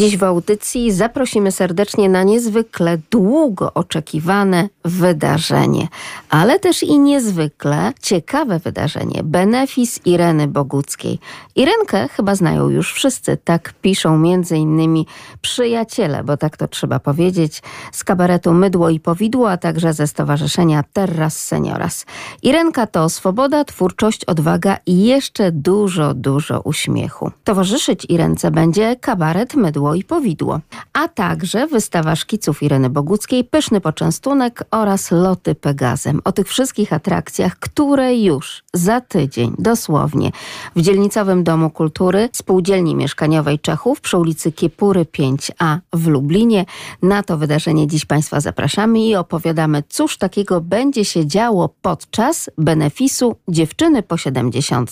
Dziś w audycji zaprosimy serdecznie na niezwykle długo oczekiwane wydarzenie, ale też i niezwykle ciekawe wydarzenie. Benefis Ireny Boguckiej. Irenkę chyba znają już wszyscy, tak piszą między innymi przyjaciele, bo tak to trzeba powiedzieć, z kabaretu Mydło i Powidło, a także ze stowarzyszenia Terras Senioras. Irenka to swoboda, twórczość, odwaga i jeszcze dużo, dużo uśmiechu. Towarzyszyć Irence będzie kabaret Mydło i powidło, a także wystawa szkiców Ireny Boguckiej, pyszny poczęstunek oraz loty Pegazem. O tych wszystkich atrakcjach, które już za tydzień, dosłownie, w dzielnicowym Domu Kultury Spółdzielni Mieszkaniowej Czechów przy ulicy Kiepury 5A w Lublinie. Na to wydarzenie dziś Państwa zapraszamy i opowiadamy, cóż takiego będzie się działo podczas benefisu Dziewczyny po 70.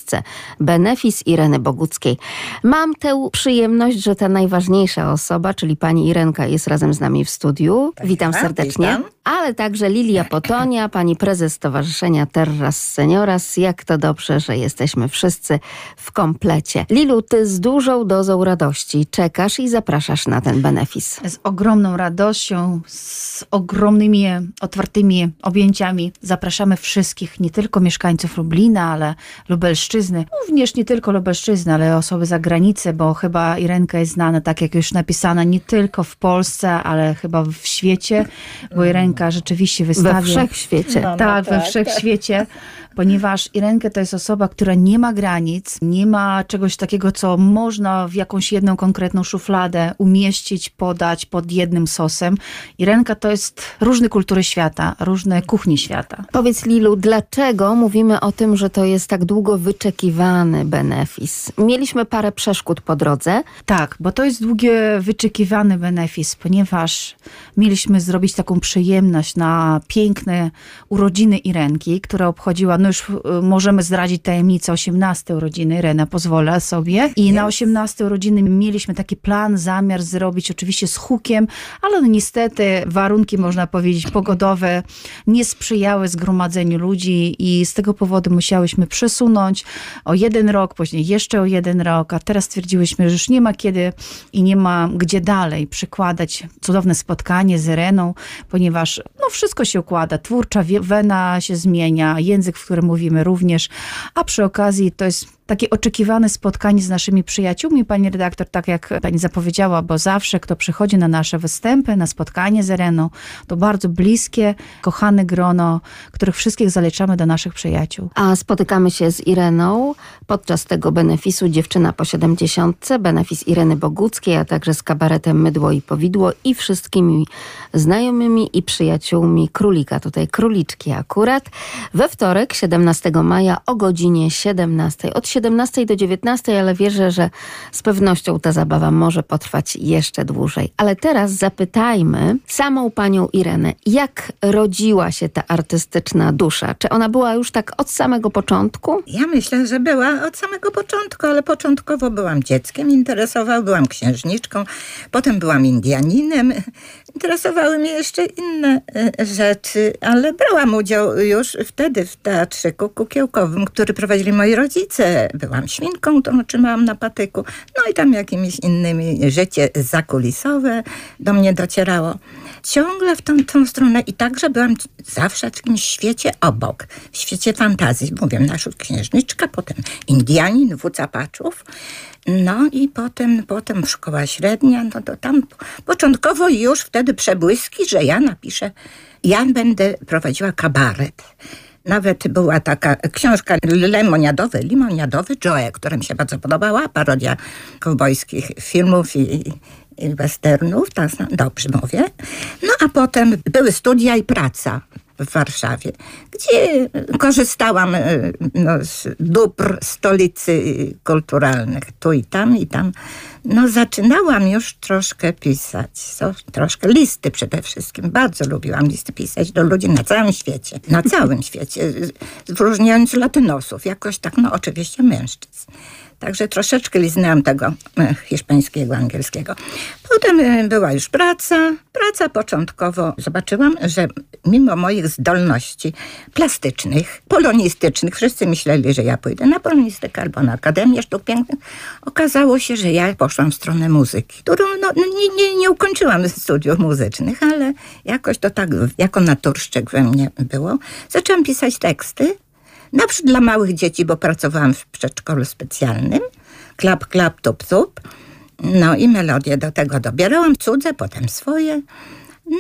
Benefis Ireny Boguckiej. Mam tę przyjemność, że ta najważniejsza najważniejsza osoba, czyli pani Irenka jest razem z nami w studiu. Tak, witam serdecznie. Witam. Ale także Lilia Potonia, pani prezes Stowarzyszenia Terras Senioras. Jak to dobrze, że jesteśmy wszyscy w komplecie. Lilu, ty z dużą dozą radości czekasz i zapraszasz na ten benefis. Z ogromną radością, z ogromnymi, otwartymi objęciami zapraszamy wszystkich, nie tylko mieszkańców Lublina, ale Lubelszczyzny. Również nie tylko Lubelszczyzny, ale osoby za granicę, bo chyba Irenka jest znana, tak jak już napisana, nie tylko w Polsce, ale chyba w świecie, bo Irenka rzeczywiście wystawia... We wszechświecie. No, no, tak, tak, we wszechświecie ponieważ Irenkę to jest osoba, która nie ma granic, nie ma czegoś takiego, co można w jakąś jedną konkretną szufladę umieścić, podać pod jednym sosem. Irenka to jest różne kultury świata, różne kuchnie świata. Powiedz Lilu, dlaczego mówimy o tym, że to jest tak długo wyczekiwany benefis? Mieliśmy parę przeszkód po drodze. Tak, bo to jest długie wyczekiwany benefis, ponieważ mieliśmy zrobić taką przyjemność na piękne urodziny Irenki, która obchodziła no już y, możemy zdradzić tajemnicę 18 urodziny, Rena pozwolę sobie. I na 18 urodziny mieliśmy taki plan, zamiar zrobić oczywiście z hukiem, ale no niestety warunki, można powiedzieć, pogodowe nie sprzyjały zgromadzeniu ludzi i z tego powodu musiałyśmy przesunąć o jeden rok, później jeszcze o jeden rok, a teraz stwierdziłyśmy, że już nie ma kiedy i nie ma gdzie dalej przykładać cudowne spotkanie z Reną, ponieważ no wszystko się układa, twórcza wena się zmienia, język, w którym mówimy również, a przy okazji to jest takie oczekiwane spotkanie z naszymi przyjaciółmi, pani redaktor, tak jak pani zapowiedziała, bo zawsze kto przychodzi na nasze występy, na spotkanie z Ereną, to bardzo bliskie, kochane grono, których wszystkich zaliczamy do naszych przyjaciół. A spotykamy się z Ireną podczas tego benefisu Dziewczyna po 70, benefis Ireny Boguckiej, a także z kabaretem Mydło i Powidło i wszystkimi znajomymi i przyjaciółmi królika, tutaj króliczki akurat, we wtorek 17 maja o godzinie 17 od 17 do 19, ale wierzę, że z pewnością ta zabawa może potrwać jeszcze dłużej. Ale teraz zapytajmy samą panią Irenę, jak rodziła się ta artystyczna dusza? Czy ona była już tak od samego początku? Ja myślę, że była od samego początku, ale początkowo byłam dzieckiem, interesował, byłam księżniczką, potem byłam Indianinem. Interesowały mnie jeszcze inne e, rzeczy, ale brałam udział już wtedy w teatrzyku kukiełkowym, który prowadzili moi rodzice byłam świnką, to otrzymałam na patyku. No i tam jakimiś innymi życie zakulisowe do mnie docierało. Ciągle w tą, tą stronę i także byłam zawsze w jakimś świecie obok, w świecie fantazji. Mówię, nasza księżniczka, potem Indianin, wódz Apaczów. No i potem, potem szkoła średnia, no to tam początkowo już wtedy przebłyski, że ja napiszę, ja będę prowadziła kabaret. Nawet była taka książka lemoniadowy, limoniadowy Joe, która mi się bardzo podobała, parodia kowbojskich filmów i, i westernów, tak, dobrze mówię. No a potem były studia i praca w Warszawie, gdzie korzystałam e, no, z dóbr stolicy kulturalnych, tu i tam i tam. No zaczynałam już troszkę pisać, so, troszkę listy przede wszystkim. Bardzo lubiłam listy pisać do ludzi na całym świecie, na całym świecie, wyróżniając latynosów, jakoś tak, no oczywiście mężczyzn. Także troszeczkę liznęłam tego e, hiszpańskiego, angielskiego. Potem e, była już praca. Praca początkowo zobaczyłam, że mimo moich zdolności plastycznych, polonistycznych, wszyscy myśleli, że ja pójdę na polonistykę albo na Akademię Sztuk Pięknych, okazało się, że ja poszłam w stronę muzyki, którą no, no nie, nie, nie ukończyłam studiów muzycznych, ale jakoś to tak jako naturszczyk we mnie było. Zaczęłam pisać teksty, na dla małych dzieci, bo pracowałam w przedszkolu specjalnym. Klap, klap, tup, tup. No i melodię do tego dobierałam, cudze, potem swoje.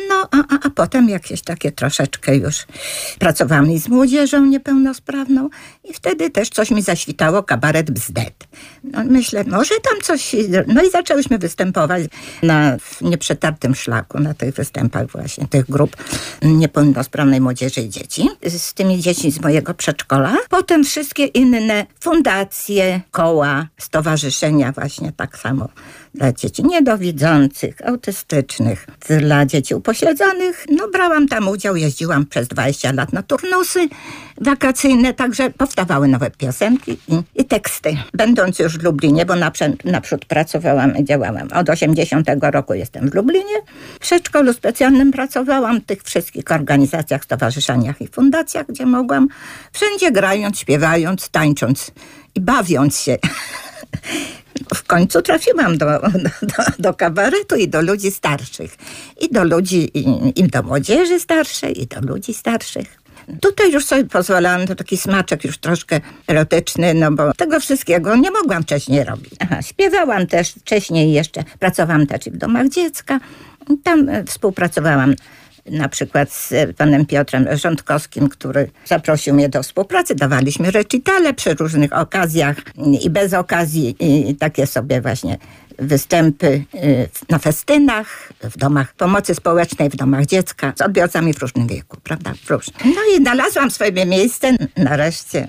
No, a, a, a potem jakieś takie troszeczkę już pracowałam z młodzieżą niepełnosprawną i wtedy też coś mi zaświtało, kabaret bzdet. No, myślę, może tam coś... No i zaczęłyśmy występować na nieprzetartym szlaku, na tych występach właśnie tych grup niepełnosprawnej młodzieży i dzieci. Z tymi dziećmi z mojego przedszkola. Potem wszystkie inne fundacje, koła, stowarzyszenia właśnie tak samo dla dzieci niedowidzących, autystycznych, dla dzieci upośledzonych. No brałam tam udział, jeździłam przez 20 lat na turnusy wakacyjne, także powstawały nowe piosenki i, i teksty. Będąc już w Lublinie, bo naprzód, naprzód pracowałam i działałam. Od 80 roku jestem w Lublinie. W przedszkolu specjalnym pracowałam, w tych wszystkich organizacjach, stowarzyszeniach i fundacjach, gdzie mogłam. Wszędzie grając, śpiewając, tańcząc i bawiąc się. w końcu trafiłam do, do, do, kabaretu i do ludzi starszych. I do ludzi, i, i do młodzieży starszej, i do ludzi starszych. Tutaj już sobie pozwalałam, to taki smaczek już troszkę erotyczny, no bo tego wszystkiego nie mogłam wcześniej robić. Aha, śpiewałam też wcześniej jeszcze, pracowałam też w domach dziecka. Tam e, współpracowałam na przykład z panem Piotrem Rządkowskim, który zaprosił mnie do współpracy. Dawaliśmy recitale przy różnych okazjach i bez okazji i takie sobie właśnie występy y, na festynach, w domach pomocy społecznej, w domach dziecka, z odbiorcami w różnym wieku, prawda? W różnym. No i znalazłam swoje miejsce, nareszcie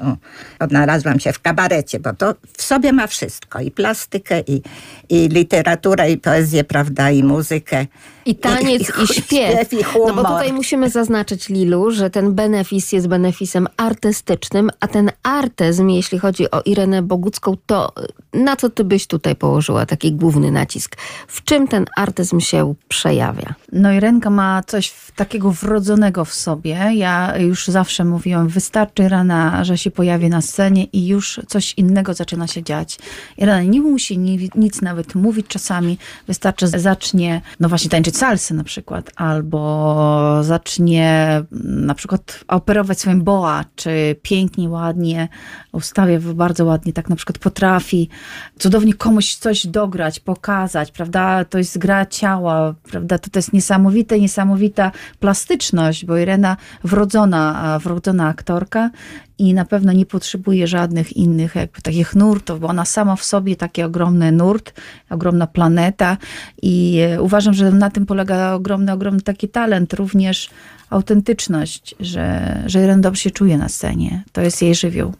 odnalazłam się w kabarecie, bo to w sobie ma wszystko, i plastykę, i, i literaturę, i poezję, prawda, i muzykę. I taniec, i, i, i śpiew. śpiew i no bo tutaj musimy zaznaczyć, Lilu, że ten benefis jest benefisem artystycznym, a ten artyzm, jeśli chodzi o Irenę Bogucką, to na co ty byś tutaj położyła taki główny nacisk? W czym ten artyzm się przejawia? No Irenka ma coś takiego wrodzonego w sobie. Ja już zawsze mówiłam, wystarczy rana, że się pojawi na scenie i już coś innego zaczyna się dziać. Irena nie musi nic nawet mówić czasami. Wystarczy, zacznie, no właśnie tańczyć salsy na przykład, albo zacznie na przykład operować swoim boa, czy pięknie, ładnie ustawia bardzo ładnie, tak na przykład potrafi cudownie komuś coś dograć, pokazać, prawda? To jest gra ciała, prawda? To, to jest niesamowite, niesamowita plastyczność, bo Irena wrodzona, wrodzona aktorka i na pewno nie potrzebuje żadnych innych jakby takich nurtów, bo ona sama w sobie taki ogromny nurt, ogromna planeta i e, uważam, że na tym polega ogromny, ogromny taki talent, również autentyczność, że, że Irena dobrze się czuje na scenie. To jest jej żywioł.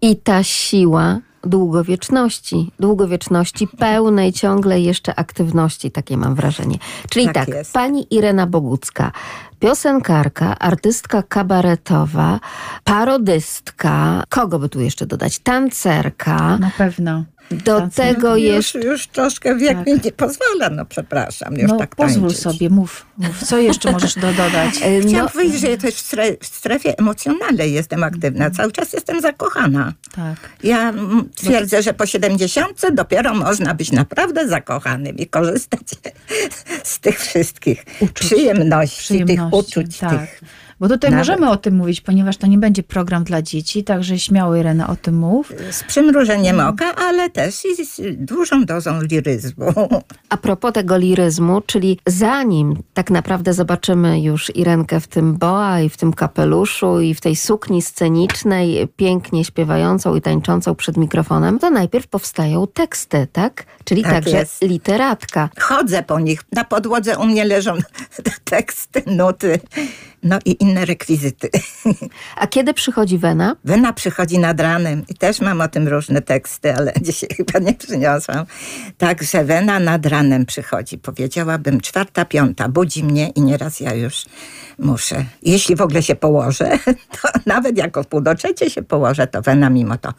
I ta siła długowieczności, długowieczności pełnej ciągle jeszcze aktywności, takie mam wrażenie. Czyli tak, tak pani Irena Bogucka, piosenkarka, artystka kabaretowa, parodystka, kogo by tu jeszcze dodać? Tancerka. Na pewno. Do tego no, już, Już troszkę wiek tak. mi nie pozwala, no przepraszam, już no, tak pozwól tańczyć. sobie, mów, mów. Co jeszcze możesz dodać? E, Chciałam no, powiedzieć, że ja też w strefie, w strefie emocjonalnej jestem aktywna. Cały czas jestem zakochana. Tak. Ja twierdzę, że po 70 dopiero można być naprawdę zakochanym i korzystać z tych wszystkich uczuć. przyjemności, przyjemności, tych uczuć, tak. tych bo tutaj Nawet. możemy o tym mówić, ponieważ to nie będzie program dla dzieci, także śmiało Irena o tym mów. Z przymrużeniem oka, ale też i z dużą dozą liryzmu. A propos tego liryzmu, czyli zanim tak naprawdę zobaczymy już Irenkę w tym boa i w tym kapeluszu i w tej sukni scenicznej, pięknie śpiewającą i tańczącą przed mikrofonem, to najpierw powstają teksty, tak? Czyli tak także jest. literatka. Chodzę po nich. Na podłodze u mnie leżą teksty, nuty no i inne rekwizyty. A kiedy przychodzi Wena? Wena przychodzi nad ranem i też mam o tym różne teksty, ale dzisiaj chyba nie przyniosłam. Także Wena nad ranem przychodzi. Powiedziałabym czwarta, piąta. Budzi mnie i nieraz ja już muszę. Jeśli w ogóle się położę, to nawet jako w pół do trzeciej się położę, to Wena mimo to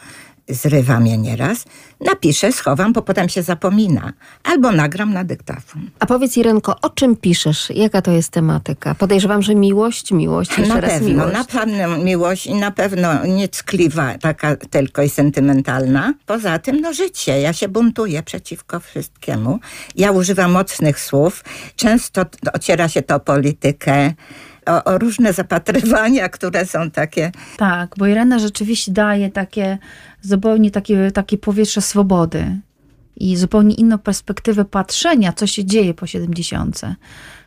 zrywam je nieraz, napiszę, schowam, bo potem się zapomina. Albo nagram na dyktafon. A powiedz Irenko, o czym piszesz? Jaka to jest tematyka? Podejrzewam, że miłość, miłość, jeszcze na raz pewno, miłość. na pewno miłość i na pewno nieckliwa, taka tylko i sentymentalna. Poza tym, no życie. Ja się buntuję przeciwko wszystkiemu. Ja używam mocnych słów. Często ociera się to o politykę, o, o różne zapatrywania, które są takie Tak, bo Irena rzeczywiście daje takie zupełnie takie, takie powietrze swobody i zupełnie inną perspektywę patrzenia, co się dzieje po 70.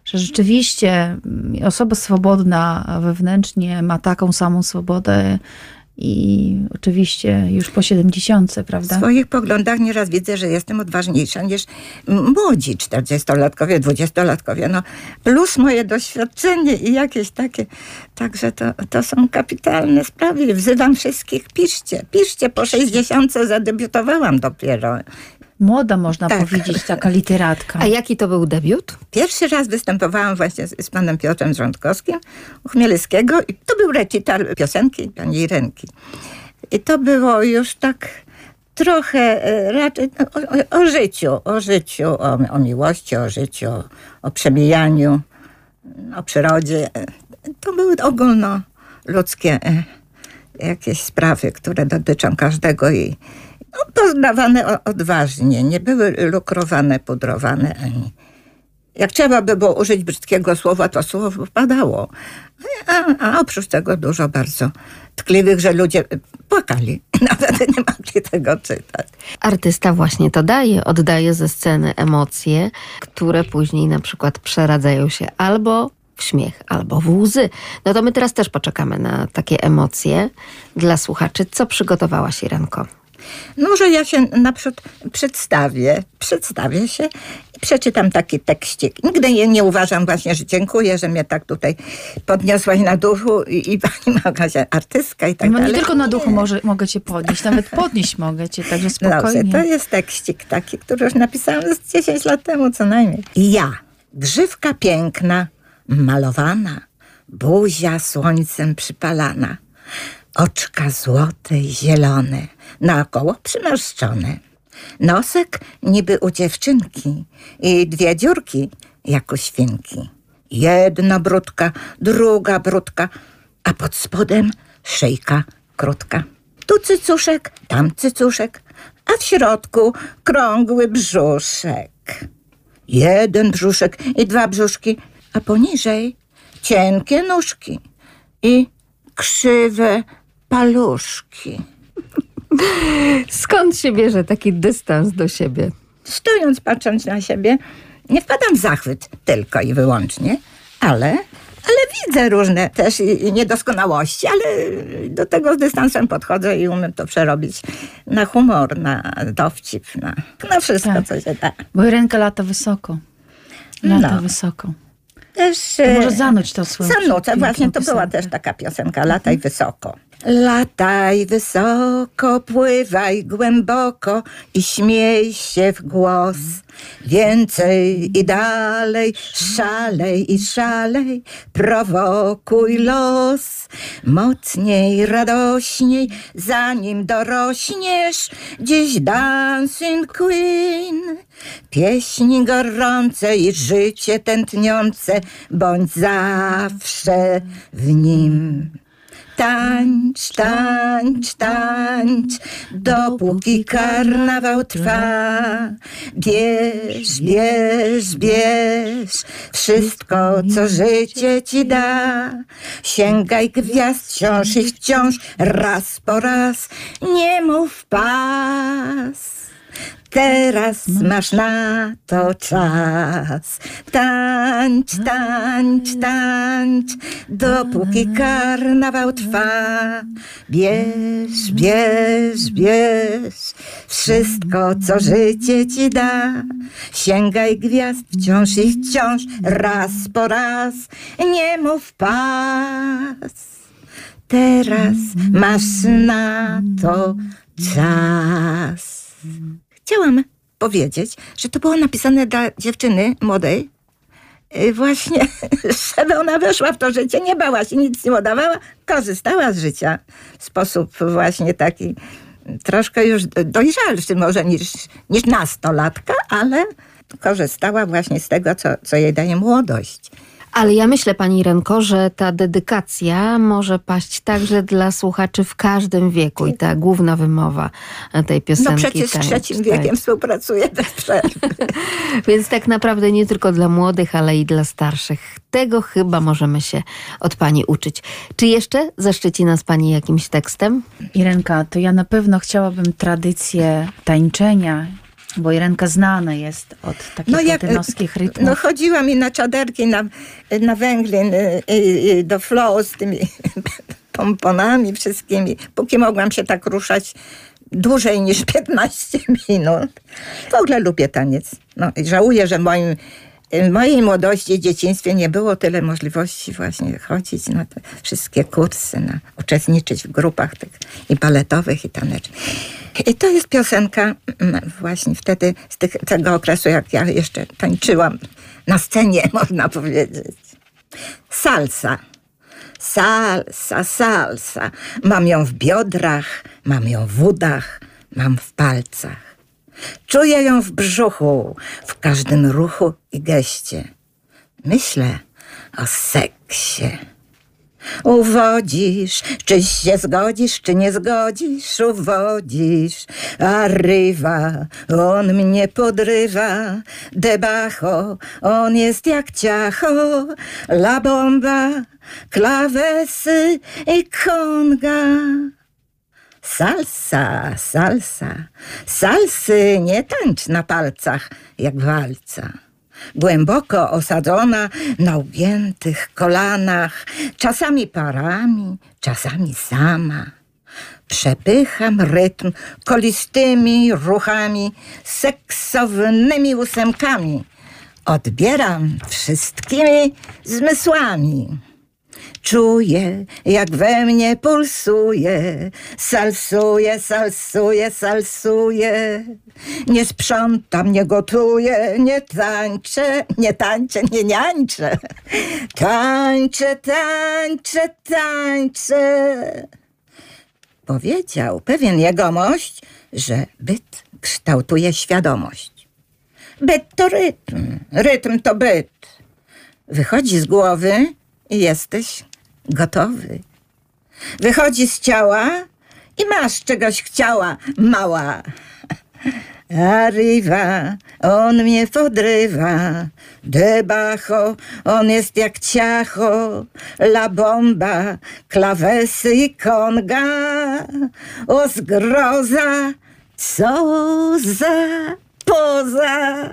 Że rzeczywiście osoba swobodna wewnętrznie ma taką samą swobodę i oczywiście już po 70, W prawda? swoich poglądach nieraz widzę, że jestem odważniejsza niż młodzi 40-latkowie, 20-latkowie. No, plus moje doświadczenie i jakieś takie. Także to, to są kapitalne sprawy. Wzywam wszystkich, piszcie, piszcie. Po 60 zadebiutowałam dopiero. Młoda, można Tak. powiedzieć, taka literatka. A jaki to był debiut? Pierwszy raz występowałam właśnie z, z panem Piotrem Rządkowskim u Chmielewskiego i to był recital piosenki pani Irenki. I to było już tak trochę e, raczej no, o, o, o życiu, o życiu, o, o miłości, o życiu, o, przemijaniu, o przyrodzie. To były ogólnoludzkie e, jakieś sprawy, które dotyczą każdego i no, odważnie, nie były lukrowane, pudrowane ani jak trzeba by było użyć brzydkiego słowa, to słowo padało. A, a oprócz tego dużo bardzo tkliwych, że ludzie płakali. Nawet nie mogli tego czytać. Artysta właśnie to daje, oddaje ze sceny emocje, które później na przykład przeradzają się albo w śmiech, albo w łzy. No to my teraz też poczekamy na takie emocje dla słuchaczy. Co przygotowałaś, Irenko? Może ja się naprzód przedstawię, przedstawię się i przeczytam taki tekścik. Nigdy nie, nie uważam właśnie, że dziękuję, że mnie tak tutaj podniosłaś na duchu i, i pani Małgosia, artystka i tak no, nie dalej. tylko na duchu może, mogę cię podnieść, nawet podnieść mogę cię, także Dobrze, spokojnie. to jest tekścik taki, który już napisałam z 10 lat temu co najmniej. Ja, grzywka piękna, malowana, buzia słońcem przypalana, oczka złote i zielone, naokoło przymarszczone, nosek niby u dziewczynki i dwie dziurki jak u świnki. Jedna brudka, druga brudka, a pod spodem szyjka krótka. Tu cycuszek, tam cycuszek, a w środku krągły brzuszek. Jeden brzuszek i dwa brzuszki, a poniżej cienkie nóżki i krzywe paluszki. Skąd się bierze taki dystans do siebie? Stojąc, patrząc na siebie, nie wpadam w zachwyt tylko i wyłącznie, ale, ale widzę różne też niedoskonałości, ale do tego z dystansem podchodzę i umiem to przerobić na humor, na dowcip, na, na wszystko, Tak. co się da. Bo Irenka lata wysoko. Lata No. wysoko. Też, To może e, zanuć to swoją Zanucę, właśnie to była też taka piosenka Lataj wysoko. Lataj wysoko, pływaj głęboko i śmiej się w głos. Więcej i dalej, szalej i szalej, prowokuj los. Mocniej, radośniej, zanim dorośniesz, dziś Dancing Queen. Pieśni gorące i życie tętniące, bądź zawsze w nim. Tańcz, tańcz, tańcz, dopóki karnawał trwa. Bierz, bierz, bierz, wszystko, co życie ci da. Sięgaj gwiazd wciąż i wciąż, raz po raz, nie mów pas. Teraz masz na to czas. Tańcz, tańcz, tańcz, dopóki karnawał trwa. Bierz, bierz, bierz, wszystko, co życie ci da. Sięgaj gwiazd wciąż i wciąż, raz po raz, nie mów pas. Teraz masz na to czas. Chciałam powiedzieć, że to było napisane dla dziewczyny młodej. y, Właśnie, żeby ona weszła w to życie, nie bała się, nic nie udawała, korzystała z życia w sposób właśnie taki troszkę już dojrzalszy może niż, niż nastolatka, ale korzystała właśnie z tego, co, co jej daje młodość. Ale ja myślę, pani Renko, że ta dedykacja może paść także dla słuchaczy w każdym wieku i ta główna wymowa tej piosenki. No przecież z tańcz, trzecim wiekiem tańcz. współpracuję bez przerwy. Więc tak naprawdę nie tylko dla młodych, ale i dla starszych. Tego chyba możemy się od pani uczyć. Czy jeszcze zaszczyci nas pani jakimś tekstem? Irenka, to ja na pewno chciałabym tradycję tańczenia, bo Irenka znana jest od takich No jak- latynowskich rytmów. No chodziła mi na czaderki, na, na węglin, y, y, y, do flow z tymi pomponami wszystkimi, póki mogłam się tak ruszać dłużej niż 15 minut. W ogóle lubię taniec. No i żałuję, że moim w mojej młodości dzieciństwie nie było tyle możliwości właśnie chodzić na te wszystkie kursy, na, uczestniczyć w grupach tych i baletowych, i tanecznych. I to jest piosenka mm, właśnie wtedy z tych, tego okresu, jak ja jeszcze tańczyłam na scenie, można powiedzieć. Salsa. Salsa, salsa. Mam ją w biodrach, mam ją w udach, mam w palcach. Czuję ją w brzuchu, w każdym ruchu i geście. Myślę o seksie. Uwodzisz, czy się zgodzisz, czy nie zgodzisz, uwodzisz. Arriva, on mnie podrywa, debacho, on jest jak ciacho, la bomba, klawesy i konga. Salsa, salsa, salsy nie tańcz na palcach jak walca. Głęboko osadzona na ugiętych kolanach, czasami parami, czasami sama. Przepycham rytm kolistymi ruchami, seksownymi ósemkami. Odbieram wszystkimi zmysłami. Czuję, jak we mnie pulsuje, salsuje, salsuje, salsuje. Nie sprzątam, nie gotuję, nie tańczę, nie tańczę, nie niańczę. Tańczę, tańczę, tańczę. Powiedział pewien jegomość, że byt kształtuje świadomość. Byt to rytm, rytm to byt. Wychodzi z głowy jesteś gotowy. Wychodzi z ciała i masz czegoś chciała, mała. Arriva, on mnie podrywa, debacho, on jest jak ciacho, la bomba, klawesy i konga, o zgroza, co za poza.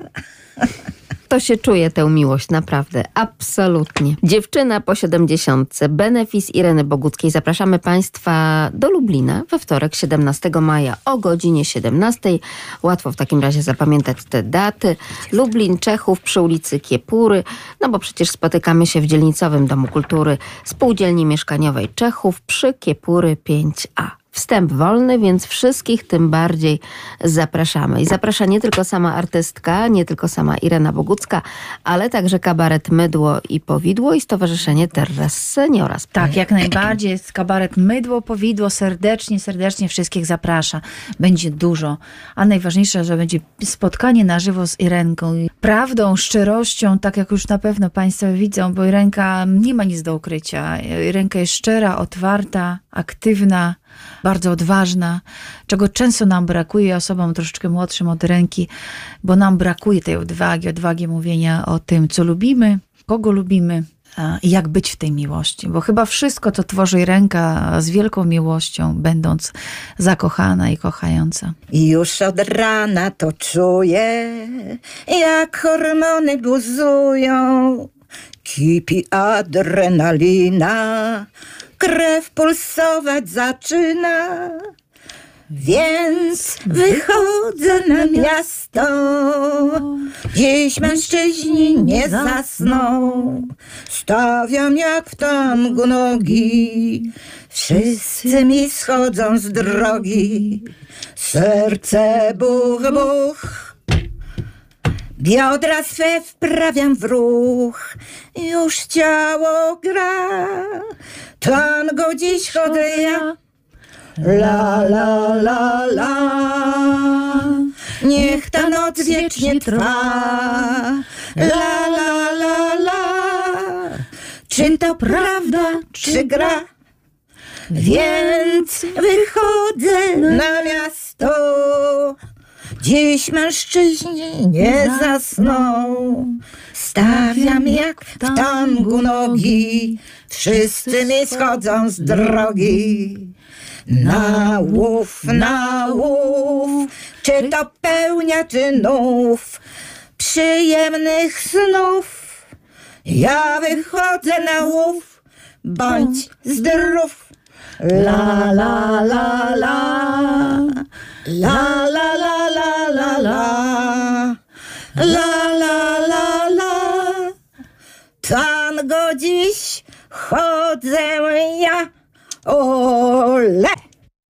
To się czuje tę miłość, naprawdę, absolutnie. Dziewczyna po siedemdziesiątce, benefis Ireny Boguckiej. Zapraszamy Państwa do Lublina we wtorek, 17 maja o godzinie 17. Łatwo w takim razie zapamiętać te daty. Lublin, Czechów przy ulicy Kiepury, no bo przecież spotykamy się w dzielnicowym Domu Kultury Spółdzielni Mieszkaniowej Czechów przy Kiepury 5A. Wstęp wolny, więc wszystkich tym bardziej zapraszamy. I zaprasza nie tylko sama artystka, nie tylko sama Irena Bogucka, ale także kabaret Mydło i Powidło i Stowarzyszenie Terras Seniora. Tak, jak najbardziej. Jest kabaret Mydło, Powidło. Serdecznie, serdecznie wszystkich zaprasza. Będzie dużo. A najważniejsze, że będzie spotkanie na żywo z Irenką. Prawdą, szczerością, tak jak już na pewno Państwo widzą, bo Irenka nie ma nic do ukrycia. Irenka jest szczera, otwarta, aktywna, bardzo odważna, czego często nam brakuje osobom troszeczkę młodszym od ręki, bo nam brakuje tej odwagi, odwagi mówienia o tym, co lubimy, kogo lubimy, i jak być w tej miłości. Bo chyba wszystko to tworzy ręka z wielką miłością, będąc zakochana i kochająca. Już od rana to czuję, jak hormony buzują. Kipi adrenalina, krew pulsować zaczyna. Więc wychodzę na miasto. Dziś mężczyźni nie zasną. Stawiam jak w tangu nogi. Wszyscy mi schodzą z drogi. Serce buch, buch. Biodra swe wprawiam w ruch, już ciało gra. Tango dziś chodzę ja, La, la, la, la. Niech ta noc wiecznie trwa. La, la, la, la. Czy to prawda, czy gra? Więc wychodzę na miasto. Dziś mężczyźni nie zasną. Stawiam jak w tangu nogi. Wszyscy mi schodzą z drogi. Na łów, na łów. Czy to pełnia czynów? Przyjemnych snów. Ja wychodzę na łów. Bądź zdrów. La la la la. La la la la la la. La la la la. Tango dziś chodzę ja. Ole